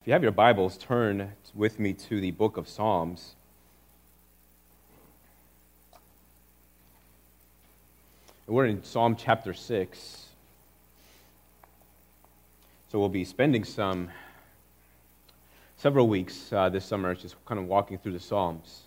If you have your Bibles, turn with me to the book of Psalms. We're in Psalm chapter 6. So we'll be spending some several weeks uh, this summer just kind of walking through the Psalms.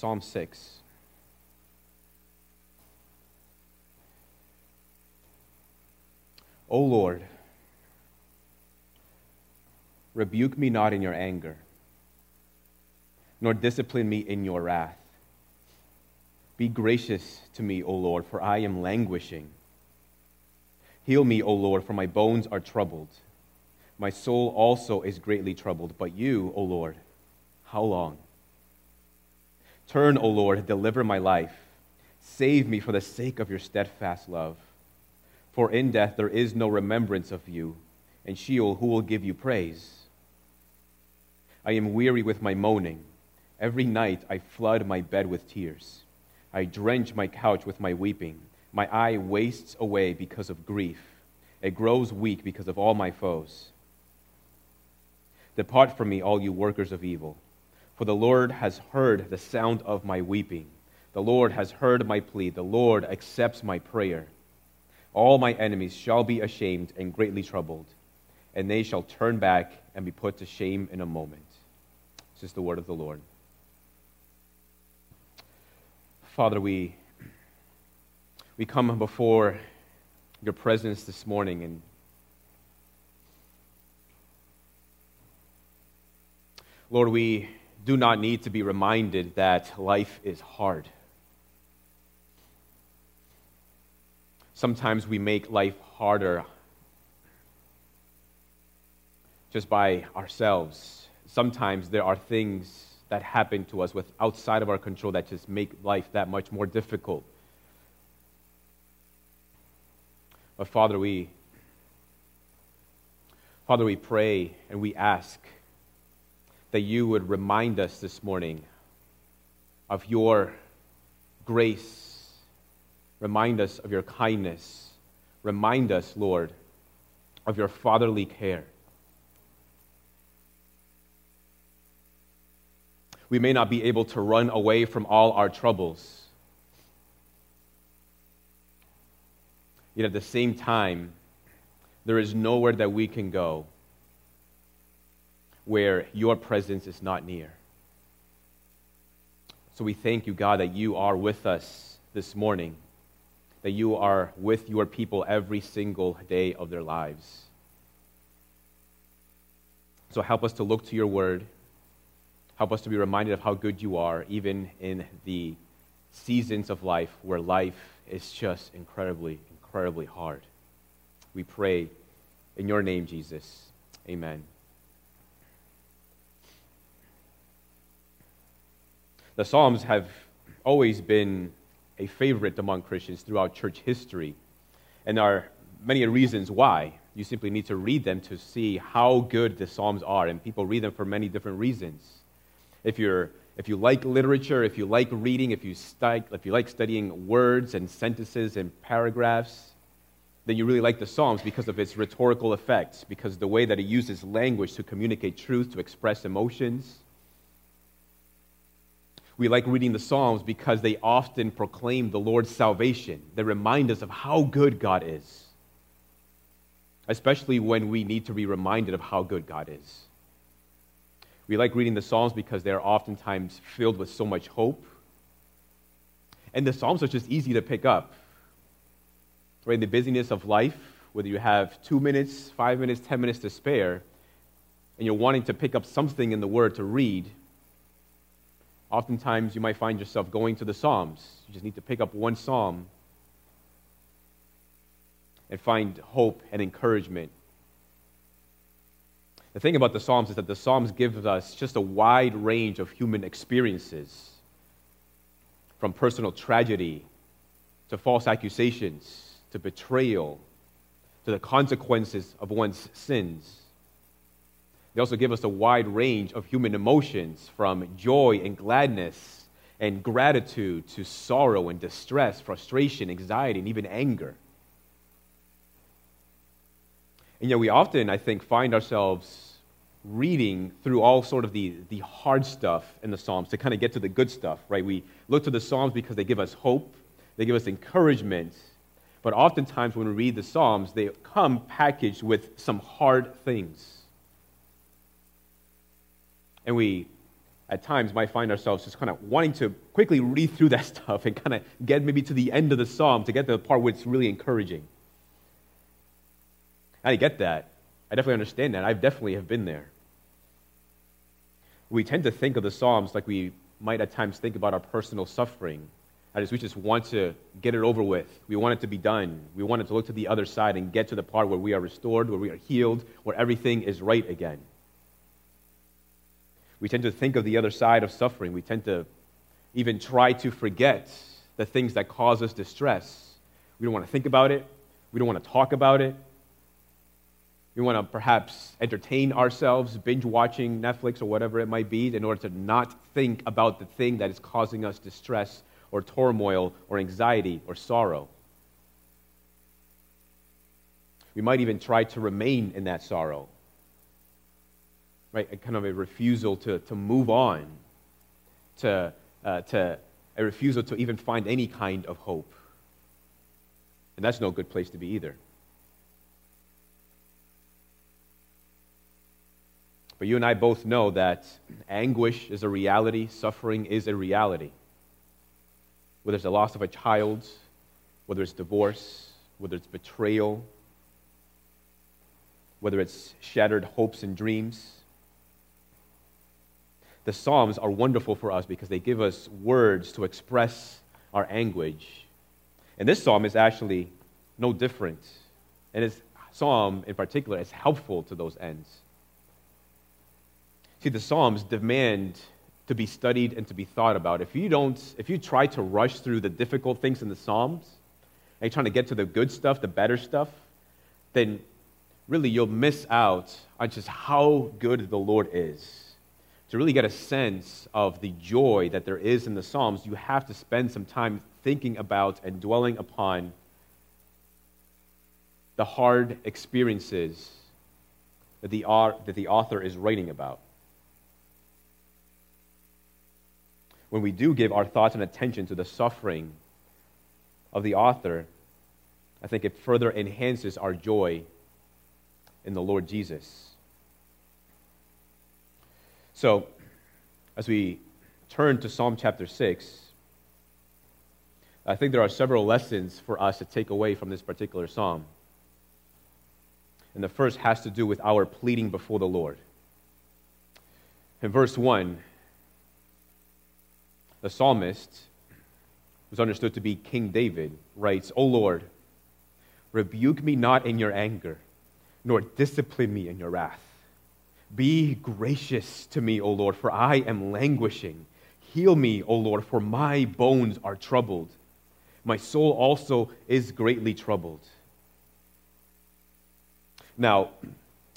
Psalm 6. O Lord, rebuke me not in your anger, nor discipline me in your wrath. Be gracious to me, O Lord, for I am languishing. Heal me, O Lord, for my bones are troubled. My soul also is greatly troubled. But you, O Lord, how long? Turn, O Lord, deliver my life. Save me for the sake of your steadfast love. For in death there is no remembrance of you, and Sheol, who will give you praise? I am weary with my moaning. Every night I flood my bed with tears. I drench my couch with my weeping. My eye wastes away because of grief. It grows weak because of all my foes. Depart from me, all you workers of evil. For the Lord has heard the sound of my weeping. The Lord has heard my plea. The Lord accepts my prayer. All my enemies shall be ashamed and greatly troubled, and they shall turn back and be put to shame in a moment. This is the word of the Lord. Father, we, we come before your presence this morning and Lord, we do not need to be reminded that life is hard. Sometimes we make life harder just by ourselves. Sometimes there are things that happen to us with outside of our control that just make life that much more difficult. But Father, we Father, we pray and we ask that you would remind us this morning of your grace. Remind us of your kindness. Remind us, Lord, of your fatherly care. We may not be able to run away from all our troubles. Yet at the same time, there is nowhere that we can go where your presence is not near. So we thank you, God, that you are with us this morning, that you are with your people every single day of their lives. So help us to look to your word. Help us to be reminded of how good you are, even in the seasons of life where life is just incredibly, incredibly hard. We pray in your name, Jesus. Amen. The Psalms have always been a favorite among Christians throughout church history, and there are many reasons why. You simply need to read them to see how good the Psalms are, and people read them for many different reasons. If, you're, if you like literature, if you like reading, if you, stu- if you like studying words and sentences and paragraphs, then you really like the Psalms because of its rhetorical effects, because the way that it uses language to communicate truth, to express emotions we like reading the Psalms because they often proclaim the Lord's salvation. They remind us of how good God is, especially when we need to be reminded of how good God is. We like reading the Psalms because they're oftentimes filled with so much hope. And the Psalms are just easy to pick up. Right? In the busyness of life, whether you have two minutes, five minutes, ten minutes to spare, and you're wanting to pick up something in the Word to read, Oftentimes, you might find yourself going to the Psalms. You just need to pick up one psalm and find hope and encouragement. The thing about the Psalms is that the Psalms give us just a wide range of human experiences, from personal tragedy to false accusations to betrayal to the consequences of one's sins. They also give us a wide range of human emotions, from joy and gladness and gratitude to sorrow and distress, frustration, anxiety, and even anger. And yet, we often, I think, find ourselves reading through all sort of the, the hard stuff in the Psalms to kind of get to the good stuff, right? We look to the Psalms because they give us hope, they give us encouragement. But oftentimes, when we read the Psalms, they come packaged with some hard things. And we, at times, might find ourselves just kind of wanting to quickly read through that stuff and kind of get maybe to the end of the Psalm to get to the part where it's really encouraging. I get that. I definitely understand that. I definitely have been there. We tend to think of the Psalms like we might at times think about our personal suffering. As we just want to get it over with. We want it to be done. We want it to look to the other side and get to the part where we are restored, where we are healed, where everything is right again. We tend to think of the other side of suffering. We tend to even try to forget the things that cause us distress. We don't want to think about it. We don't want to talk about it. We want to perhaps entertain ourselves, binge watching Netflix or whatever it might be, in order to not think about the thing that is causing us distress or turmoil or anxiety or sorrow. We might even try to remain in that sorrow, right? A kind of a refusal to, to move on, to, uh, to a refusal to even find any kind of hope. And that's no good place to be either. But you and I both know that anguish is a reality, suffering is a reality. Whether it's the loss of a child, whether it's divorce, whether it's betrayal, whether it's shattered hopes and dreams. The Psalms are wonderful for us because they give us words to express our anguish. And this psalm is actually no different. And this psalm in particular is helpful to those ends. See, the Psalms demand to be studied and to be thought about. If you don't, if you try to rush through the difficult things in the Psalms and you're trying to get to the good stuff, the better stuff, then really you'll miss out on just how good the Lord is. To really get a sense of the joy that there is in the Psalms, you have to spend some time thinking about and dwelling upon the hard experiences that the, that the author is writing about. when we do give our thoughts and attention to the suffering of the author, I think it further enhances our joy in the Lord Jesus. So, as we turn to Psalm chapter 6, I think there are several lessons for us to take away from this particular psalm. And the first has to do with our pleading before the Lord. In verse 1, the psalmist, who's understood to be King David, writes, O Lord, rebuke me not in your anger, nor discipline me in your wrath. Be gracious to me, O Lord, for I am languishing. Heal me, O Lord, for my bones are troubled. My soul also is greatly troubled. Now,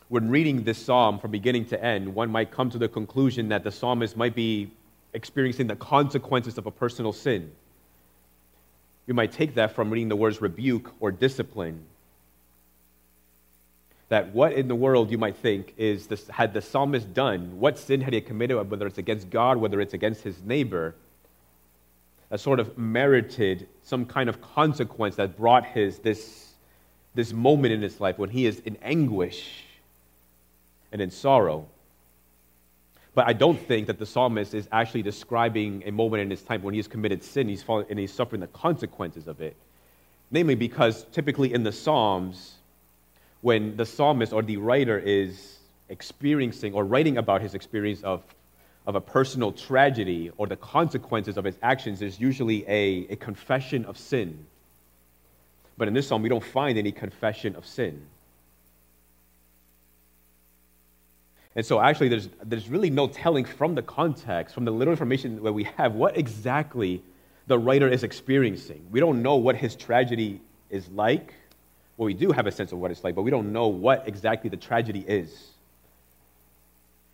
when reading this psalm from beginning to end, one might come to the conclusion that the psalmist might be experiencing the consequences of a personal sin. You might take that from reading the words rebuke or discipline. That what in the world you might think is this, had the psalmist done? What sin had he committed, whether it's against God, whether it's against his neighbor, that sort of merited some kind of consequence that brought his this, this moment in his life when he is in anguish and in sorrow. But I don't think that the psalmist is actually describing a moment in his time when he has committed sin he's fallen, and he's suffering the consequences of it. Namely, because typically in the Psalms, when the psalmist or the writer is experiencing or writing about his experience of, of a personal tragedy or the consequences of his actions, there's usually a, a confession of sin. But in this psalm, we don't find any confession of sin. And so, actually, there's, there's really no telling from the context, from the little information that we have, what exactly the writer is experiencing. We don't know what his tragedy is like. Well, we do have a sense of what it's like, but we don't know what exactly the tragedy is.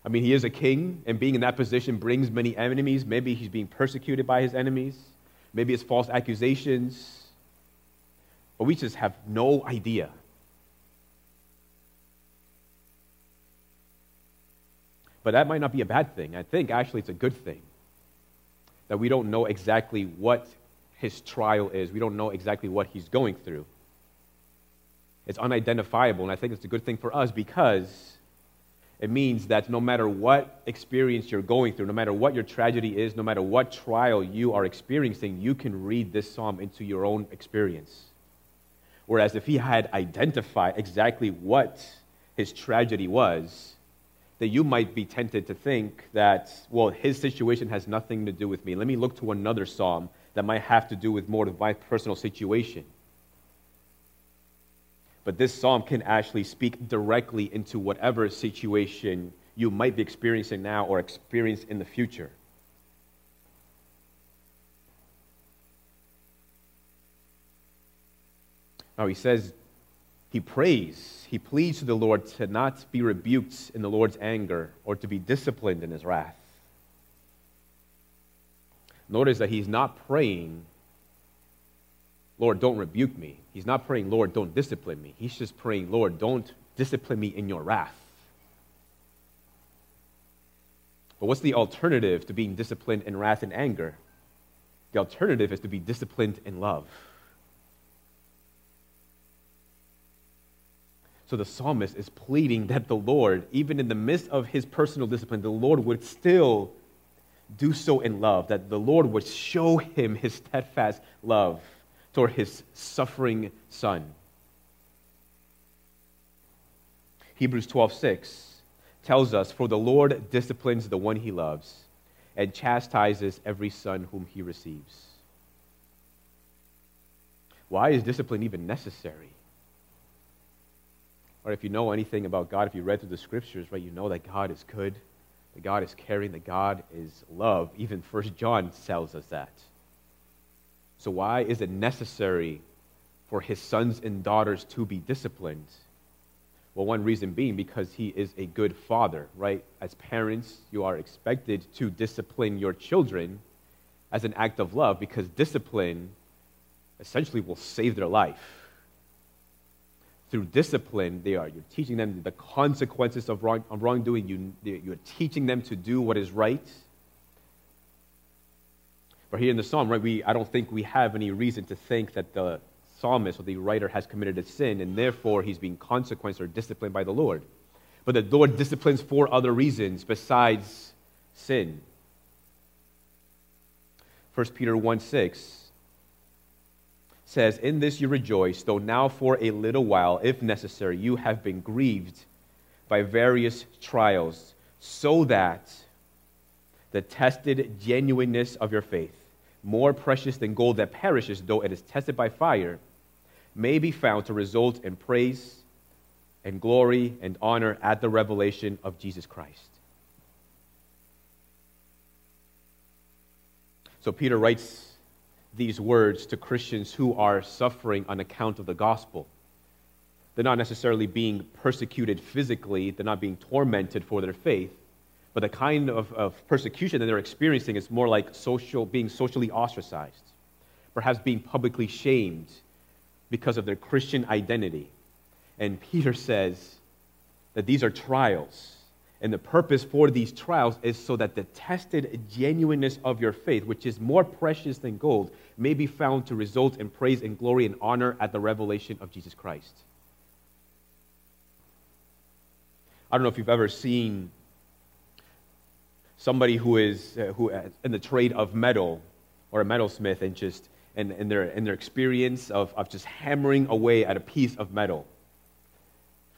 I mean, he is a king, and being in that position brings many enemies. Maybe he's being persecuted by his enemies. Maybe it's false accusations. But we just have no idea. But that might not be a bad thing. I think actually it's a good thing that we don't know exactly what his trial is. We don't know exactly what he's going through. It's unidentifiable, and I think it's a good thing for us because it means that no matter what experience you're going through, no matter what your tragedy is, no matter what trial you are experiencing, you can read this psalm into your own experience. Whereas if he had identified exactly what his tragedy was, that you might be tempted to think that, well, his situation has nothing to do with me. Let me look to another psalm that might have to do with more of my personal situation. But this psalm can actually speak directly into whatever situation you might be experiencing now or experience in the future. Now he says, he prays, he pleads to the Lord to not be rebuked in the Lord's anger or to be disciplined in his wrath. Notice that he's not praying, Lord, don't rebuke me. He's not praying, Lord, don't discipline me. He's just praying, Lord, don't discipline me in your wrath. But what's the alternative to being disciplined in wrath and anger? The alternative is to be disciplined in love. So the psalmist is pleading that the Lord, even in the midst of his personal discipline, the Lord would still do so in love, that the Lord would show him his steadfast love toward his suffering son. Hebrews 12:6 tells us, "For the Lord disciplines the one he loves and chastises every son whom he receives." Why is discipline even necessary? or if you know anything about God, if you read through the scriptures, right, you know that God is good, that God is caring, that God is love. Even First John tells us that. So why is it necessary for his sons and daughters to be disciplined? Well, one reason being because he is a good father, right? As parents, you are expected to discipline your children as an act of love because discipline essentially will save their life through discipline, they are. You're teaching them the consequences of, wrong, of wrongdoing. You, you're teaching them to do what is right. But here in the psalm, right, we, I don't think we have any reason to think that the psalmist or the writer has committed a sin and therefore he's being consequenced or disciplined by the Lord. But the Lord disciplines for other reasons besides sin. 1 Peter 1 6 says, In this you rejoice, though now for a little while, if necessary, you have been grieved by various trials, so that the tested genuineness of your faith, more precious than gold that perishes, though it is tested by fire, may be found to result in praise and glory and honor at the revelation of Jesus Christ. So Peter writes these words to Christians who are suffering on account of the gospel. They're not necessarily being persecuted physically, they're not being tormented for their faith, but the kind of, of persecution that they're experiencing is more like social, being socially ostracized, perhaps being publicly shamed because of their Christian identity. And Peter says that these are trials and the purpose for these trials is so that the tested genuineness of your faith, which is more precious than gold, may be found to result in praise and glory and honor at the revelation of Jesus Christ. I don't know if you've ever seen somebody who is uh, who uh, in the trade of metal or a metalsmith and just in, in, their, in their experience of, of just hammering away at a piece of metal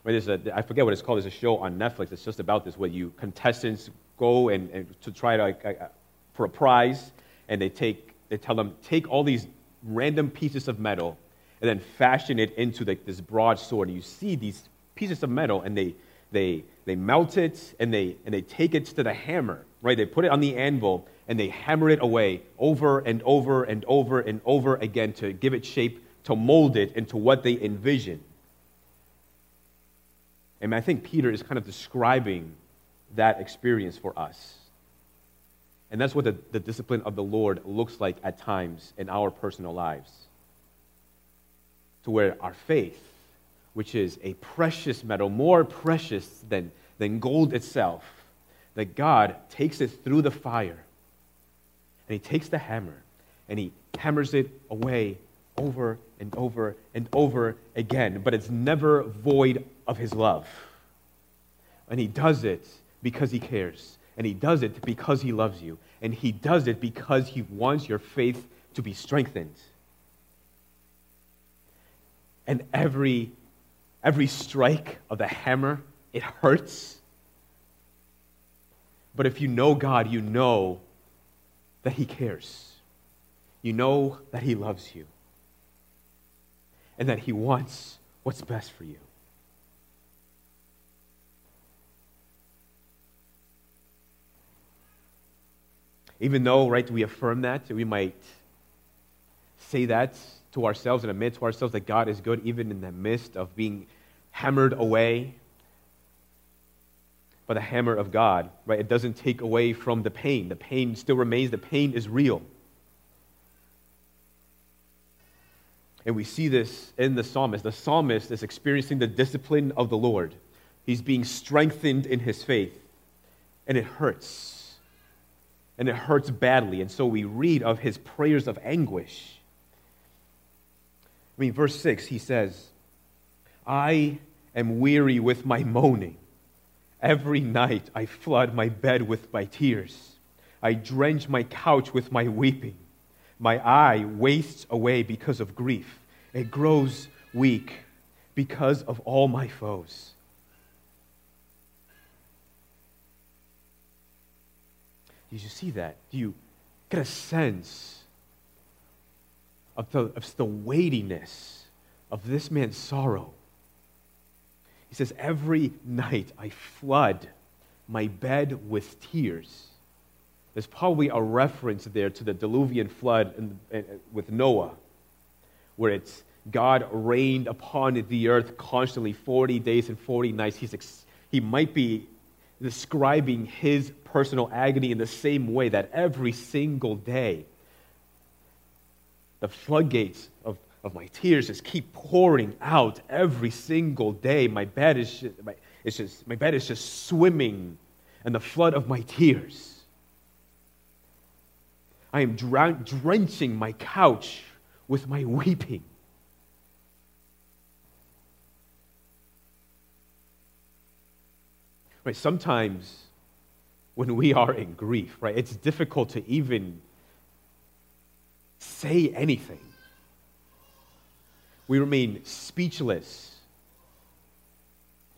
there's a, I forget what it's called. There's a show on Netflix It's just about this, where you contestants go and, and to try to like, uh, for a prize, and they take they tell them take all these random pieces of metal and then fashion it into like this broad sword. And you see these pieces of metal, and they they, they melt it and they, and they take it to the hammer, right? They put it on the anvil and they hammer it away over and over and over and over again to give it shape, to mold it into what they envision. And I think Peter is kind of describing that experience for us. And that's what the, the discipline of the Lord looks like at times in our personal lives. To where our faith, which is a precious metal, more precious than, than gold itself, that God takes it through the fire and He takes the hammer and He hammers it away over and over and over again, but it's never void of His love. And He does it because He cares. And He does it because He loves you. And He does it because He wants your faith to be strengthened. And every, every strike of the hammer, it hurts. But if you know God, you know that He cares. You know that He loves you. And that He wants what's best for you. Even though, right, we affirm that, we might say that to ourselves and admit to ourselves that God is good even in the midst of being hammered away by the hammer of God, right? It doesn't take away from the pain. The pain still remains, the pain is real. And we see this in the psalmist. The psalmist is experiencing the discipline of the Lord. He's being strengthened in his faith, and it hurts and it hurts badly. And so we read of his prayers of anguish. I mean, verse 6, he says, I am weary with my moaning. Every night I flood my bed with my tears. I drench my couch with my weeping. My eye wastes away because of grief. It grows weak because of all my foes. Did you see that? Do you get a sense of the, of the weightiness of this man's sorrow? He says, Every night I flood my bed with tears. There's probably a reference there to the Diluvian flood in, in, with Noah, where it's God rained upon the earth constantly 40 days and 40 nights. He's, he might be describing his personal agony in the same way that every single day, the floodgates of, of my tears just keep pouring out every single day. My bed is just, my, it's just, my bed is just swimming in the flood of my tears. I am drenching my couch with my weeping. Right, sometimes when we are in grief, right, it's difficult to even say anything. We remain speechless.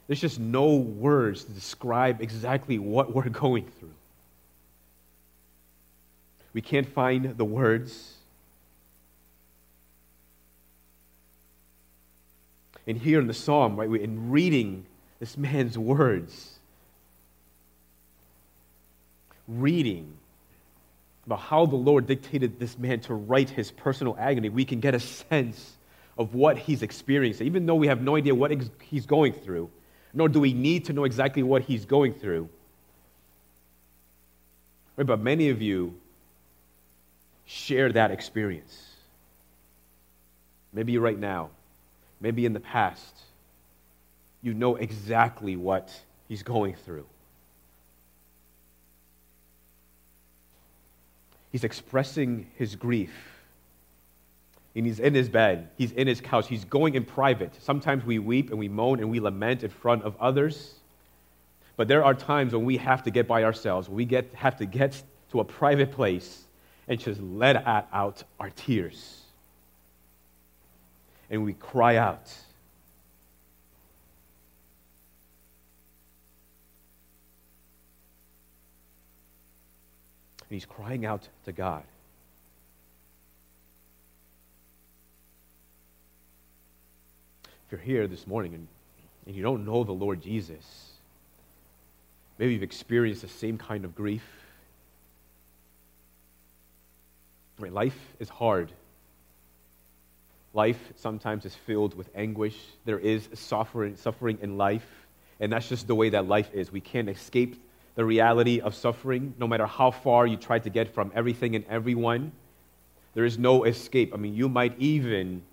There's just no words to describe exactly what we're going through. We can't find the words. And here in the psalm, right, in reading this man's words, reading about how the Lord dictated this man to write his personal agony, we can get a sense of what he's experiencing, even though we have no idea what he's going through, nor do we need to know exactly what he's going through. Right, but many of you share that experience. Maybe right now, maybe in the past, you know exactly what he's going through. He's expressing his grief. And he's in his bed, he's in his couch, he's going in private. Sometimes we weep and we moan and we lament in front of others. But there are times when we have to get by ourselves, we get, have to get to a private place and just let out our tears. And we cry out. And he's crying out to God. If you're here this morning and, and you don't know the Lord Jesus, Maybe you've experienced the same kind of grief. Right, life is hard. Life sometimes is filled with anguish. There is suffering, suffering in life, and that's just the way that life is. We can't escape the reality of suffering, no matter how far you try to get from everything and everyone. There is no escape. I mean, you might even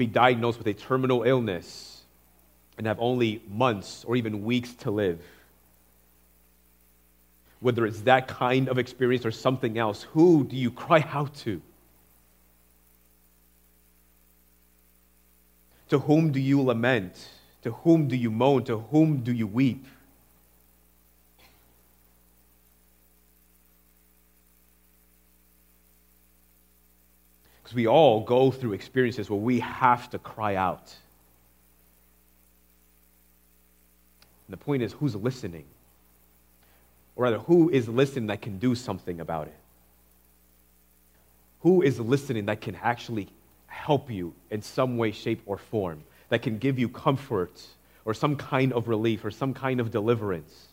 be diagnosed with a terminal illness and have only months or even weeks to live. Whether it's that kind of experience or something else, who do you cry out to? To whom do you lament? To whom do you moan? To whom do you weep? Because we all go through experiences where we have to cry out. And the point is, who's listening? Or rather, who is listening that can do something about it? Who is listening that can actually help you in some way, shape, or form? That can give you comfort or some kind of relief or some kind of deliverance?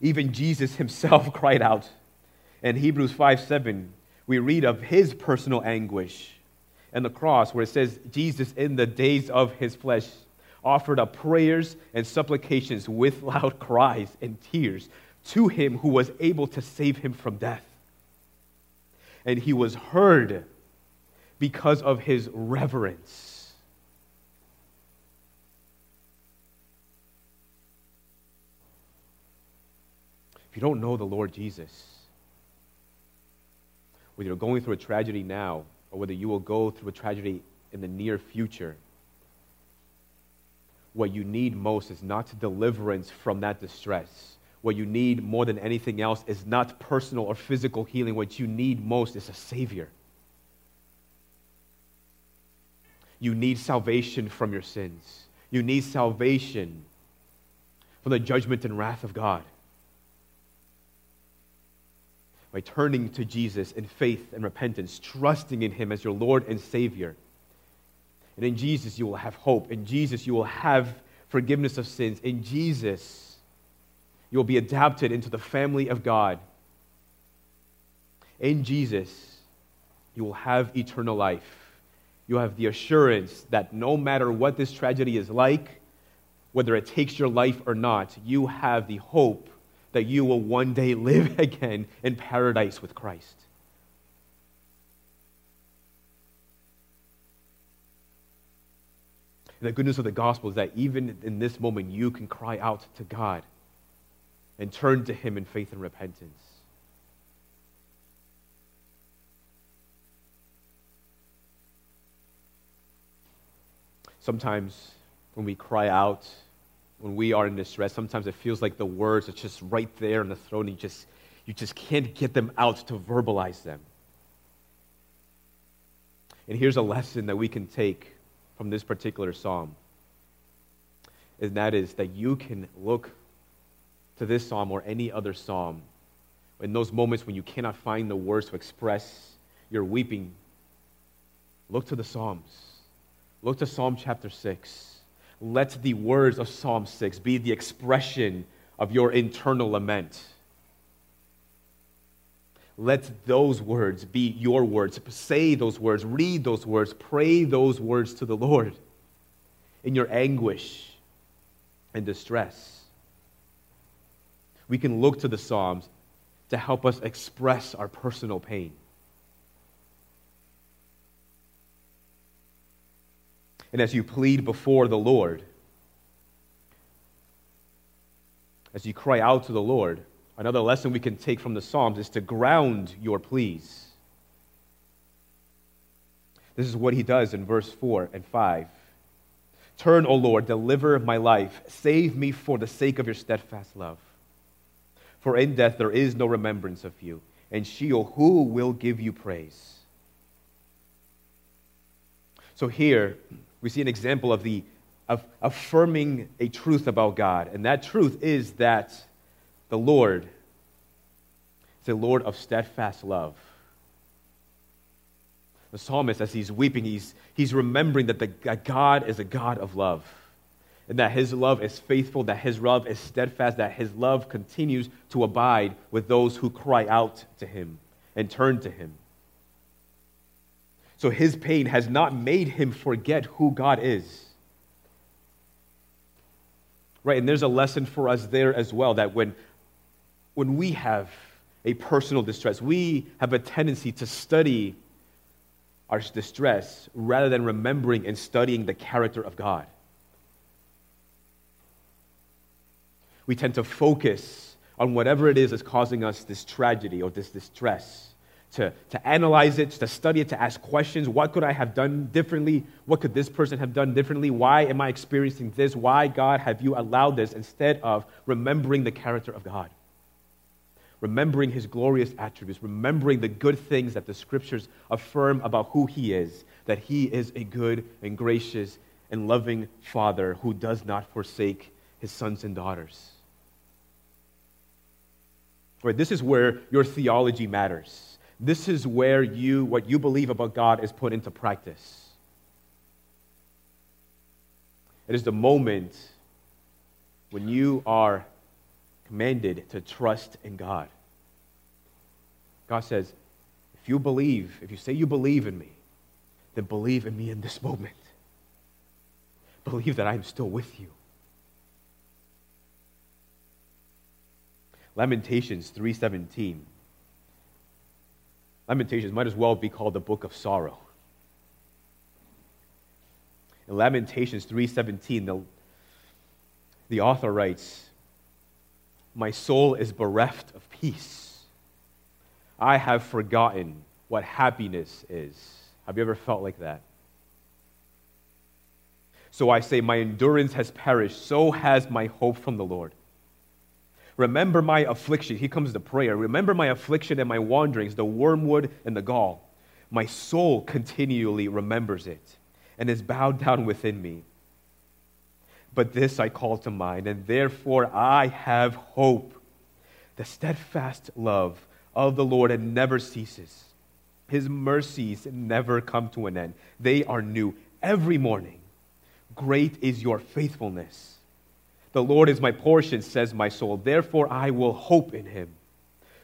Even Jesus himself cried out in Hebrews 5 7 we read of his personal anguish and the cross, where it says, Jesus, in the days of his flesh, offered up prayers and supplications with loud cries and tears to him who was able to save him from death. And he was heard because of his reverence. If you don't know the Lord Jesus, whether you're going through a tragedy now or whether you will go through a tragedy in the near future, what you need most is not deliverance from that distress. What you need more than anything else is not personal or physical healing. What you need most is a Savior. You need salvation from your sins. You need salvation from the judgment and wrath of God by turning to Jesus in faith and repentance, trusting in Him as your Lord and Savior. And in Jesus, you will have hope. In Jesus, you will have forgiveness of sins. In Jesus, you will be adapted into the family of God. In Jesus, you will have eternal life. You have the assurance that no matter what this tragedy is like, whether it takes your life or not, you have the hope that you will one day live again in paradise with Christ. the goodness of the gospel is that even in this moment, you can cry out to God and turn to Him in faith and repentance. Sometimes when we cry out when we are in distress, sometimes it feels like the words are just right there in the throat and you just, you just can't get them out to verbalize them. And here's a lesson that we can take from this particular psalm. And that is that you can look to this psalm or any other psalm in those moments when you cannot find the words to express your weeping. Look to the Psalms. Look to Psalm chapter 6 let the words of Psalm 6 be the expression of your internal lament. Let those words be your words. Say those words, read those words, pray those words to the Lord in your anguish and distress. We can look to the Psalms to help us express our personal pain. And as you plead before the Lord, as you cry out to the Lord, another lesson we can take from the Psalms is to ground your pleas. This is what he does in verse 4 and 5. Turn, O Lord, deliver my life. Save me for the sake of your steadfast love. For in death there is no remembrance of you, and Sheol, who will give you praise? So here, we see an example of the of affirming a truth about God. And that truth is that the Lord is a Lord of steadfast love. The psalmist, as he's weeping, he's, he's remembering that, the, that God is a God of love. and that his love is faithful, that his love is steadfast, that his love continues to abide with those who cry out to him and turn to him. So his pain has not made him forget who God is. Right, and there's a lesson for us there as well that when, when we have a personal distress, we have a tendency to study our distress rather than remembering and studying the character of God. we tend to focus on whatever it is that's causing us this tragedy or this distress. To, to analyze it, to study it, to ask questions. What could I have done differently? What could this person have done differently? Why am I experiencing this? Why, God, have you allowed this? Instead of remembering the character of God, remembering his glorious attributes, remembering the good things that the scriptures affirm about who he is, that he is a good and gracious and loving Father who does not forsake his sons and daughters. Right, this is where your theology matters. This is where you, what you believe about God is put into practice. It is the moment when you are commanded to trust in God. God says, if you believe, if you say you believe in me, then believe in me in this moment. Believe that I am still with you. Lamentations 3:17. Lamentations might as well be called the book of sorrow. In Lamentations 3:17, the, the author writes, "My soul is bereft of peace. I have forgotten what happiness is." Have you ever felt like that? So I say, My endurance has perished, so has my hope from the Lord. Remember my affliction. Here comes the prayer. Remember my affliction and my wanderings, the wormwood and the gall. My soul continually remembers it and is bowed down within me. But this I call to mind, and therefore I have hope. The steadfast love of the Lord never ceases. His mercies never come to an end. They are new every morning. Great is your faithfulness. The Lord is my portion, says my soul. Therefore, I will hope in him.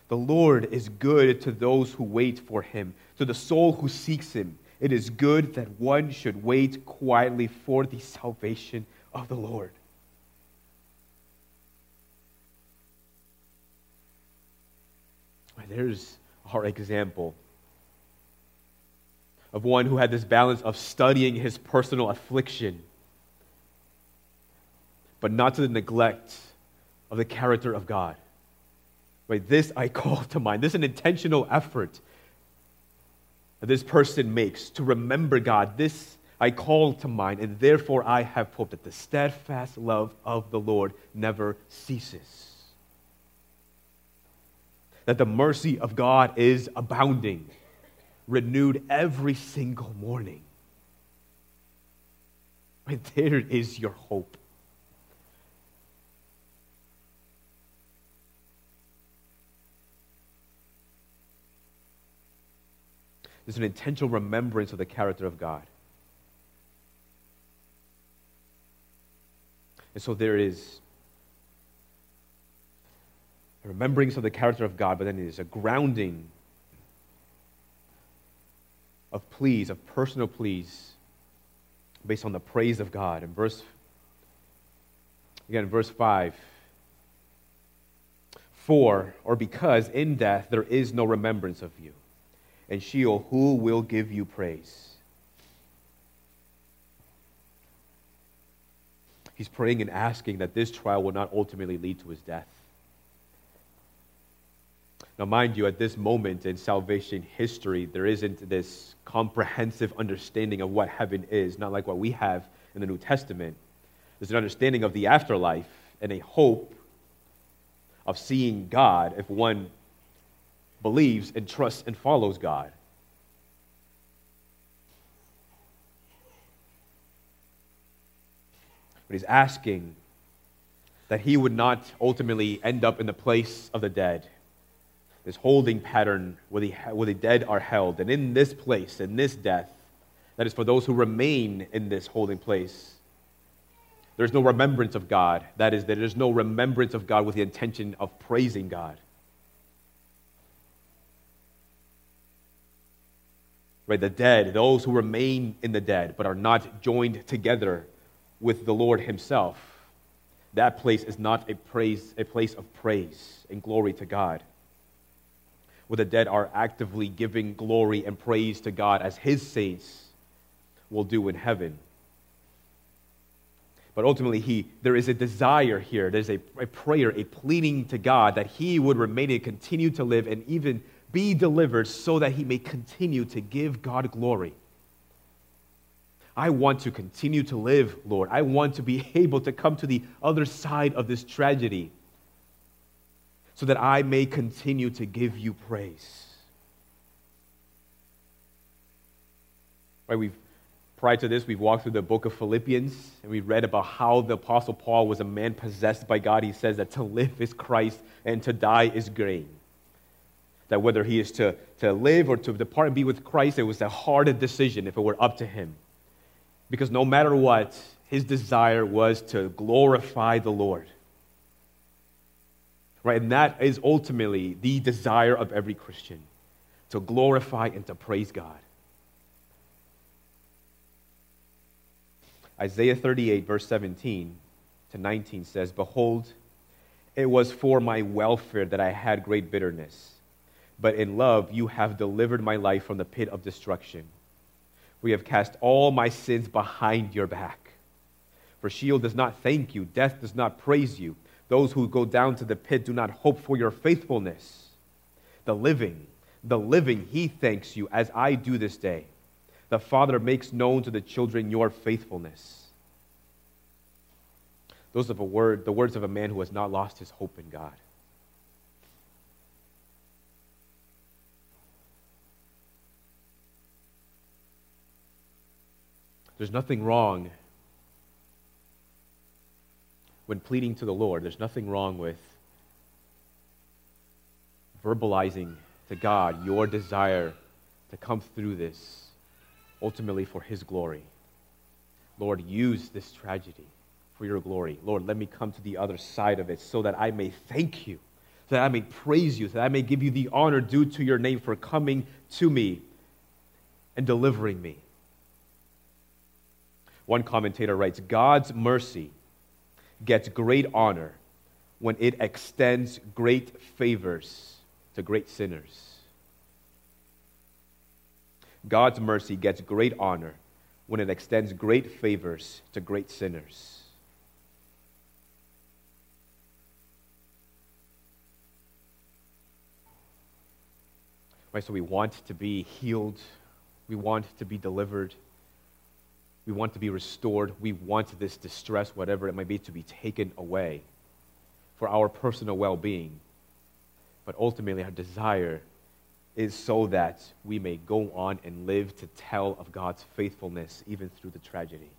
The Lord is good to those who wait for him, to the soul who seeks him. It is good that one should wait quietly for the salvation of the Lord. There's our example of one who had this balance of studying his personal affliction but not to the neglect of the character of God. Right? This I call to mind. This is an intentional effort that this person makes to remember God. This I call to mind, and therefore I have hope that the steadfast love of the Lord never ceases. That the mercy of God is abounding, renewed every single morning. Right there is your hope. There's an intentional remembrance of the character of God. And so there is a remembrance of the character of God, but then there's a grounding of pleas, of personal pleas, based on the praise of God. In verse, again, verse 5, for or because in death there is no remembrance of you and Sheol, who will give you praise? He's praying and asking that this trial will not ultimately lead to his death. Now, mind you, at this moment in salvation history, there isn't this comprehensive understanding of what heaven is, not like what we have in the New Testament. There's an understanding of the afterlife and a hope of seeing God if one believes and trusts and follows God. But he's asking that he would not ultimately end up in the place of the dead. This holding pattern where the, where the dead are held. And in this place, in this death, that is for those who remain in this holding place, There's no remembrance of God. That is, there is no remembrance of God with the intention of praising God. Right? The dead, those who remain in the dead but are not joined together with the Lord Himself. That place is not a praise, a place of praise and glory to God. Where the dead are actively giving glory and praise to God as His saints will do in heaven. But ultimately, he, there is a desire here. There's a, a prayer, a pleading to God that he would remain and continue to live and even be delivered so that he may continue to give God glory. I want to continue to live, Lord. I want to be able to come to the other side of this tragedy so that I may continue to give you praise. Right, we've Prior to this, we've walked through the book of Philippians and we read about how the Apostle Paul was a man possessed by God. He says that to live is Christ and to die is gain. That whether he is to, to live or to depart and be with Christ, it was a hard decision if it were up to him. Because no matter what, his desire was to glorify the Lord. Right? And that is ultimately the desire of every Christian to glorify and to praise God. Isaiah 38, verse 17 to 19 says, Behold, it was for my welfare that I had great bitterness. But in love, you have delivered my life from the pit of destruction. We have cast all my sins behind your back. For Sheol does not thank you, death does not praise you. Those who go down to the pit do not hope for your faithfulness. The living, the living, he thanks you as I do this day the Father makes known to the children your faithfulness. Those are the, word, the words of a man who has not lost his hope in God. There's nothing wrong when pleading to the Lord. There's nothing wrong with verbalizing to God your desire to come through this ultimately for His glory. Lord, use this tragedy for your glory. Lord, let me come to the other side of it so that I may thank you, so that I may praise you, so that I may give you the honor due to your name for coming to me and delivering me. One commentator writes God's mercy gets great honor when it extends great favors to great sinners. God's mercy gets great honor when it extends great favors to great sinners. Right, so we want to be healed, we want to be delivered, we want to be restored, we want this distress, whatever it might be, to be taken away for our personal well being. But ultimately, our desire is so that we may go on and live to tell of God's faithfulness even through the tragedy.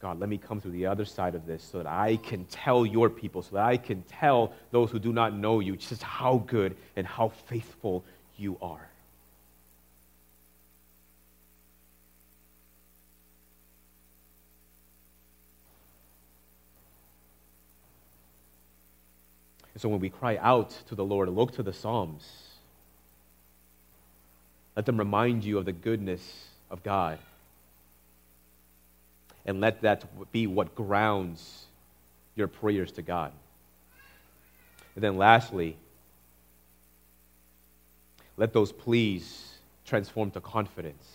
God, let me come through the other side of this so that I can tell your people, so that I can tell those who do not know you just how good and how faithful you are. And so when we cry out to the Lord, look to the Psalms. Let them remind you of the goodness of God. And let that be what grounds your prayers to God. And then lastly, let those pleas transform to confidence.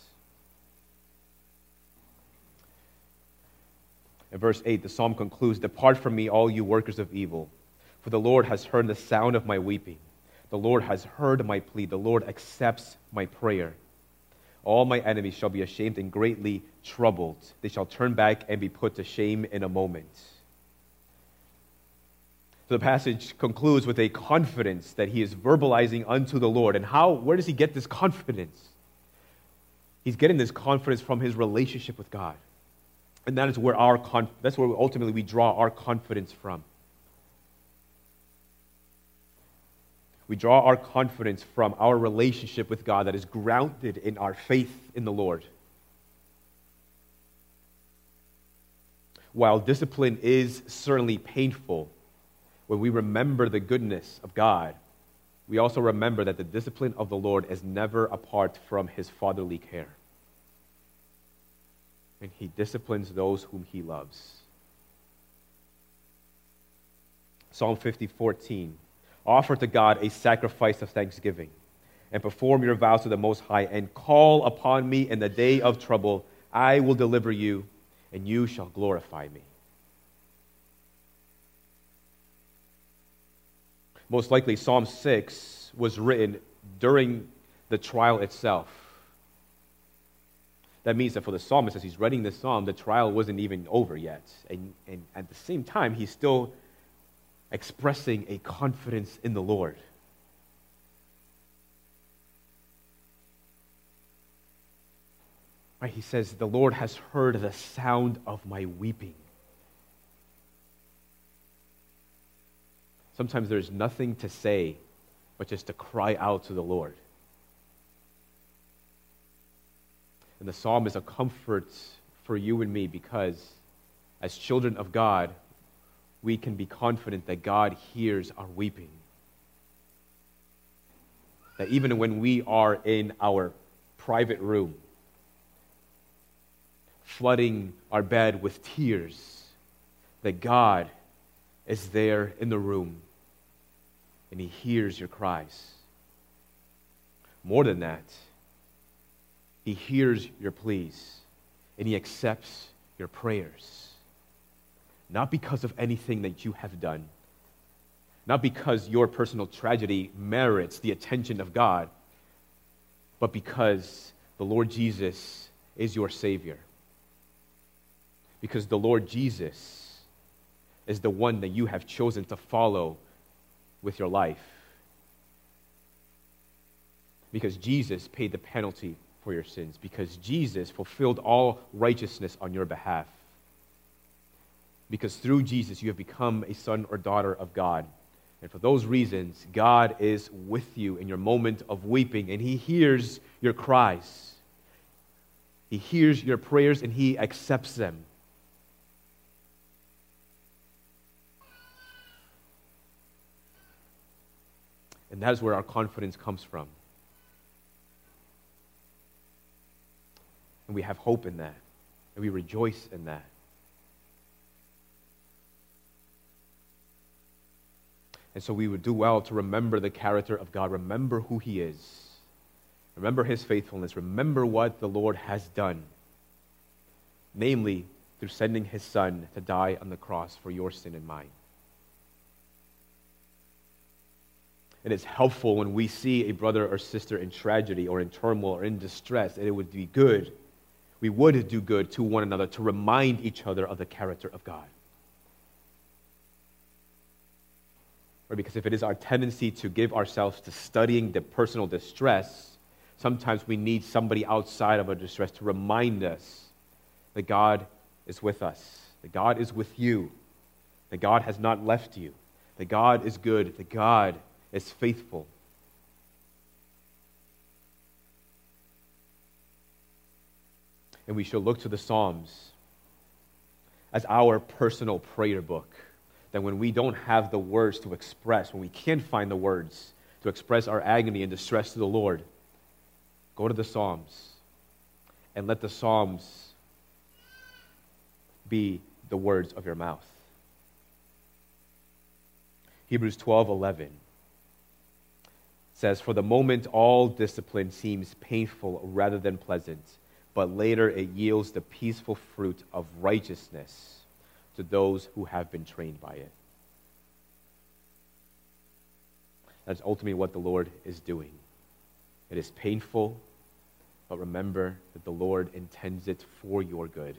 In verse 8, the psalm concludes Depart from me, all you workers of evil. For the Lord has heard the sound of my weeping. The Lord has heard my plea. The Lord accepts my prayer. All my enemies shall be ashamed and greatly troubled. They shall turn back and be put to shame in a moment. So the passage concludes with a confidence that he is verbalizing unto the Lord. And how, where does he get this confidence? He's getting this confidence from his relationship with God. And that is where our that's where ultimately we draw our confidence from. We draw our confidence from our relationship with God that is grounded in our faith in the Lord. while discipline is certainly painful, when we remember the goodness of God, we also remember that the discipline of the Lord is never apart from his fatherly care. And he disciplines those whom he loves. Psalm 50, 14. Offer to God a sacrifice of thanksgiving and perform your vows to the Most High and call upon me in the day of trouble. I will deliver you and you shall glorify me. Most likely, Psalm 6 was written during the trial itself. That means that for the psalmist, as he's writing this psalm, the trial wasn't even over yet. And, and at the same time, he's still expressing a confidence in the Lord. Right, he says, The Lord has heard the sound of my weeping. Sometimes there's nothing to say but just to cry out to the Lord. And the psalm is a comfort for you and me because, as children of God, we can be confident that God hears our weeping. That even when we are in our private room, flooding our bed with tears, that God is there in the room and He hears your cries. More than that, He hears your pleas and He accepts your prayers. Not because of anything that you have done, not because your personal tragedy merits the attention of God, but because the Lord Jesus is your Savior because the Lord Jesus is the one that you have chosen to follow with your life. Because Jesus paid the penalty for your sins, because Jesus fulfilled all righteousness on your behalf. Because through Jesus, you have become a son or daughter of God. And for those reasons, God is with you in your moment of weeping, and He hears your cries. He hears your prayers, and He accepts them. And that is where our confidence comes from. And we have hope in that. And we rejoice in that. And so we would do well to remember the character of God, remember who He is, remember His faithfulness, remember what the Lord has done, namely through sending His Son to die on the cross for your sin and mine. And it's helpful when we see a brother or sister in tragedy or in turmoil or in distress, and it would be good. We would do good to one another to remind each other of the character of God. Or because if it is our tendency to give ourselves to studying the personal distress, sometimes we need somebody outside of our distress to remind us that God is with us, that God is with you, that God has not left you, that God is good, that God is faithful. And we should look to the Psalms as our personal prayer book. That when we don't have the words to express, when we can't find the words to express our agony and distress to the Lord, go to the Psalms and let the Psalms be the words of your mouth. Hebrews 12 11 says, For the moment, all discipline seems painful rather than pleasant, but later it yields the peaceful fruit of righteousness to those who have been trained by it. That's ultimately what the Lord is doing. It is painful, but remember that the Lord intends it for your good.